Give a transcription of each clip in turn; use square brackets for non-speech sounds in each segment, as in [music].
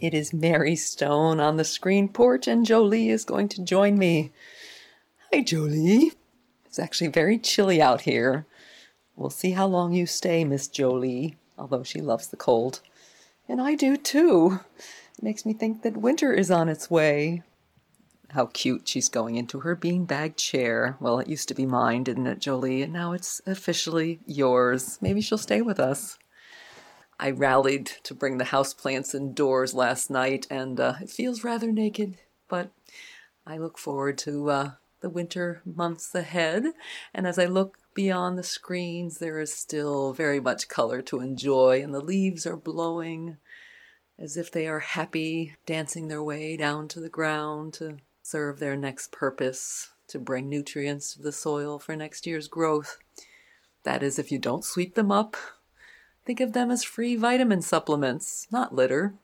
It is Mary Stone on the screen porch, and Jolie is going to join me. Hi, Jolie. It's actually very chilly out here. We'll see how long you stay, Miss Jolie, although she loves the cold. And I do too. It makes me think that winter is on its way. How cute she's going into her beanbag chair. Well, it used to be mine, didn't it, Jolie? And now it's officially yours. Maybe she'll stay with us. I rallied to bring the houseplants indoors last night, and uh, it feels rather naked, but I look forward to uh, the winter months ahead. And as I look beyond the screens, there is still very much color to enjoy, and the leaves are blowing as if they are happy, dancing their way down to the ground to serve their next purpose, to bring nutrients to the soil for next year's growth. That is, if you don't sweep them up Think of them as free vitamin supplements, not litter,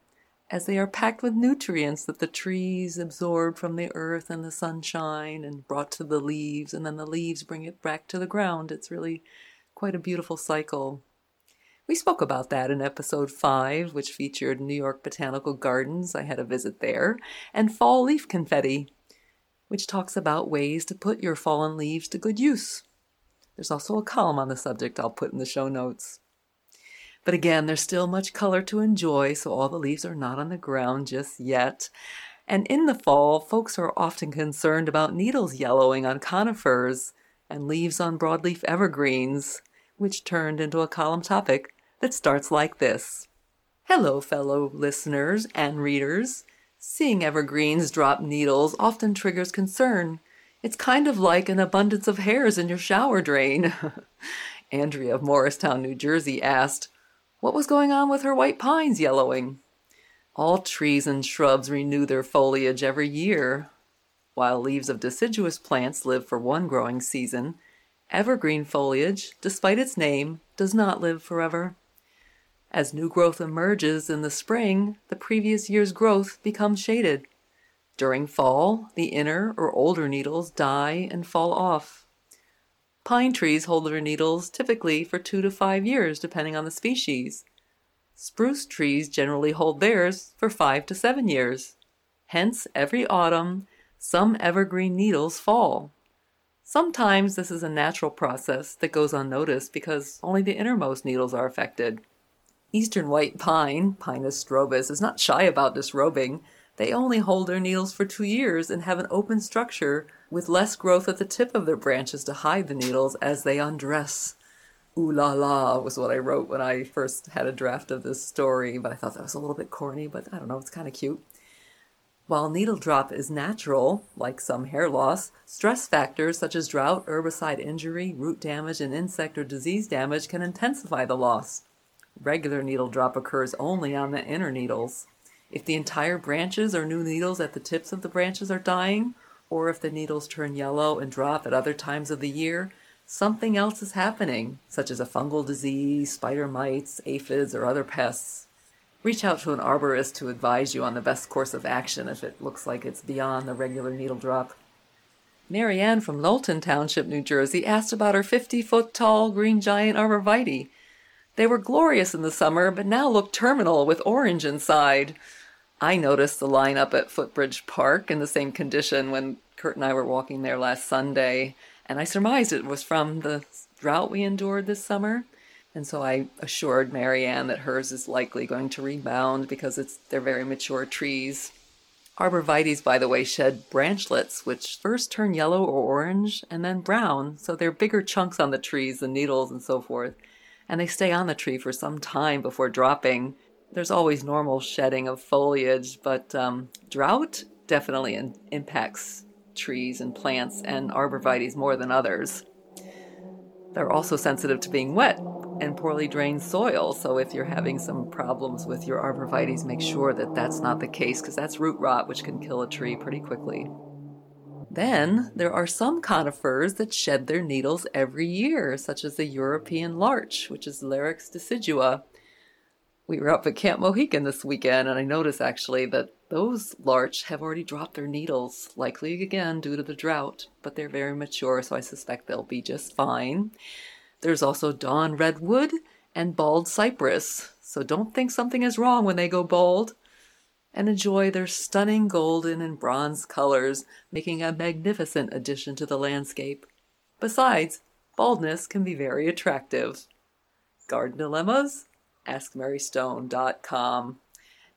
as they are packed with nutrients that the trees absorb from the earth and the sunshine and brought to the leaves, and then the leaves bring it back to the ground. It's really quite a beautiful cycle. We spoke about that in episode 5, which featured New York Botanical Gardens. I had a visit there, and fall leaf confetti, which talks about ways to put your fallen leaves to good use. There's also a column on the subject I'll put in the show notes. But again, there's still much color to enjoy, so all the leaves are not on the ground just yet. And in the fall, folks are often concerned about needles yellowing on conifers and leaves on broadleaf evergreens, which turned into a column topic that starts like this Hello, fellow listeners and readers. Seeing evergreens drop needles often triggers concern. It's kind of like an abundance of hairs in your shower drain. [laughs] Andrea of Morristown, New Jersey asked, what was going on with her white pines yellowing? All trees and shrubs renew their foliage every year. While leaves of deciduous plants live for one growing season, evergreen foliage, despite its name, does not live forever. As new growth emerges in the spring, the previous year's growth becomes shaded. During fall, the inner or older needles die and fall off. Pine trees hold their needles typically for two to five years, depending on the species. Spruce trees generally hold theirs for five to seven years. Hence, every autumn, some evergreen needles fall. Sometimes this is a natural process that goes unnoticed because only the innermost needles are affected. Eastern white pine, Pinus strobus, is not shy about disrobing. They only hold their needles for two years and have an open structure with less growth at the tip of their branches to hide the needles as they undress. Ooh la la was what I wrote when I first had a draft of this story, but I thought that was a little bit corny, but I don't know, it's kind of cute. While needle drop is natural, like some hair loss, stress factors such as drought, herbicide injury, root damage, and insect or disease damage can intensify the loss. Regular needle drop occurs only on the inner needles. If the entire branches or new needles at the tips of the branches are dying, or if the needles turn yellow and drop at other times of the year, something else is happening, such as a fungal disease, spider mites, aphids, or other pests. Reach out to an arborist to advise you on the best course of action if it looks like it's beyond the regular needle drop. Marianne from Knowlton Township, New Jersey, asked about her 50 foot tall green giant arborvitae. They were glorious in the summer, but now look terminal with orange inside. I noticed the lineup at Footbridge Park in the same condition when Kurt and I were walking there last Sunday, and I surmised it was from the drought we endured this summer. And so I assured Marianne that hers is likely going to rebound because it's they're very mature trees. Arborvitaes, by the way, shed branchlets, which first turn yellow or orange and then brown. So they're bigger chunks on the trees, the needles and so forth. And they stay on the tree for some time before dropping. There's always normal shedding of foliage, but um, drought definitely in, impacts trees and plants and arborvitaes more than others. They're also sensitive to being wet and poorly drained soil. So if you're having some problems with your arborvitaes, make sure that that's not the case because that's root rot, which can kill a tree pretty quickly. Then there are some conifers that shed their needles every year, such as the European larch, which is Larix decidua. We were up at Camp Mohican this weekend, and I noticed actually that those larch have already dropped their needles, likely again due to the drought, but they're very mature, so I suspect they'll be just fine. There's also dawn redwood and bald cypress, so don't think something is wrong when they go bald. And enjoy their stunning golden and bronze colors, making a magnificent addition to the landscape. Besides, baldness can be very attractive. Garden Dilemmas? AskMaryStone.com.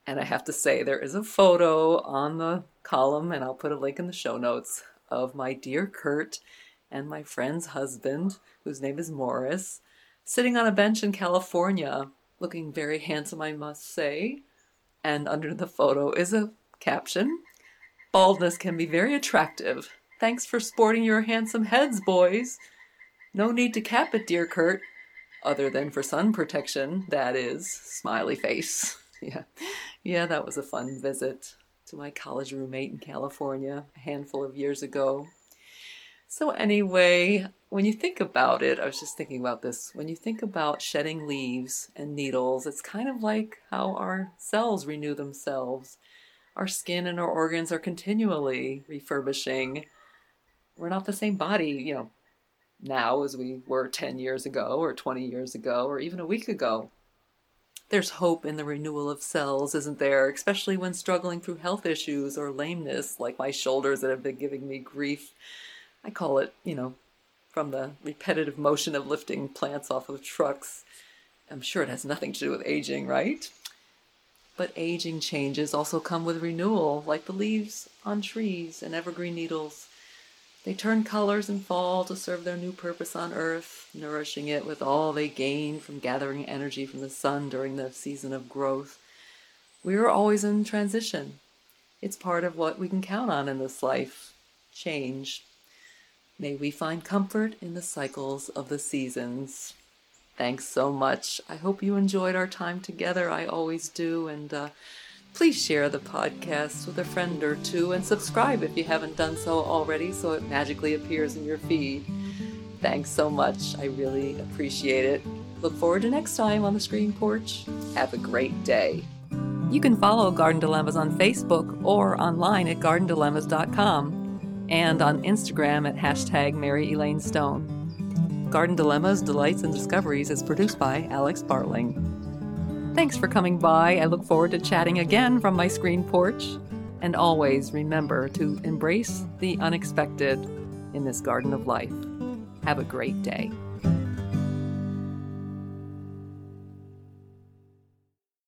And I have to say, there is a photo on the column, and I'll put a link in the show notes, of my dear Kurt and my friend's husband, whose name is Morris, sitting on a bench in California, looking very handsome, I must say. And under the photo is a caption Baldness can be very attractive. Thanks for sporting your handsome heads, boys. No need to cap it, dear Kurt, other than for sun protection, that is. Smiley face. [laughs] yeah. Yeah, that was a fun visit to my college roommate in California a handful of years ago. So, anyway, when you think about it, I was just thinking about this. When you think about shedding leaves and needles, it's kind of like how our cells renew themselves. Our skin and our organs are continually refurbishing. We're not the same body, you know, now as we were 10 years ago, or 20 years ago, or even a week ago. There's hope in the renewal of cells, isn't there? Especially when struggling through health issues or lameness, like my shoulders that have been giving me grief. I call it, you know, from the repetitive motion of lifting plants off of trucks. I'm sure it has nothing to do with aging, right? But aging changes also come with renewal, like the leaves on trees and evergreen needles. They turn colors in fall to serve their new purpose on earth, nourishing it with all they gain from gathering energy from the sun during the season of growth. We are always in transition. It's part of what we can count on in this life change. May we find comfort in the cycles of the seasons. Thanks so much. I hope you enjoyed our time together. I always do. And uh, please share the podcast with a friend or two and subscribe if you haven't done so already so it magically appears in your feed. Thanks so much. I really appreciate it. Look forward to next time on the Screen Porch. Have a great day. You can follow Garden Dilemmas on Facebook or online at gardendilemmas.com and on Instagram at hashtag Mary Elaine Stone. Garden Dilemmas, Delights, and Discoveries is produced by Alex Bartling. Thanks for coming by. I look forward to chatting again from my screen porch. And always remember to embrace the unexpected in this garden of life. Have a great day.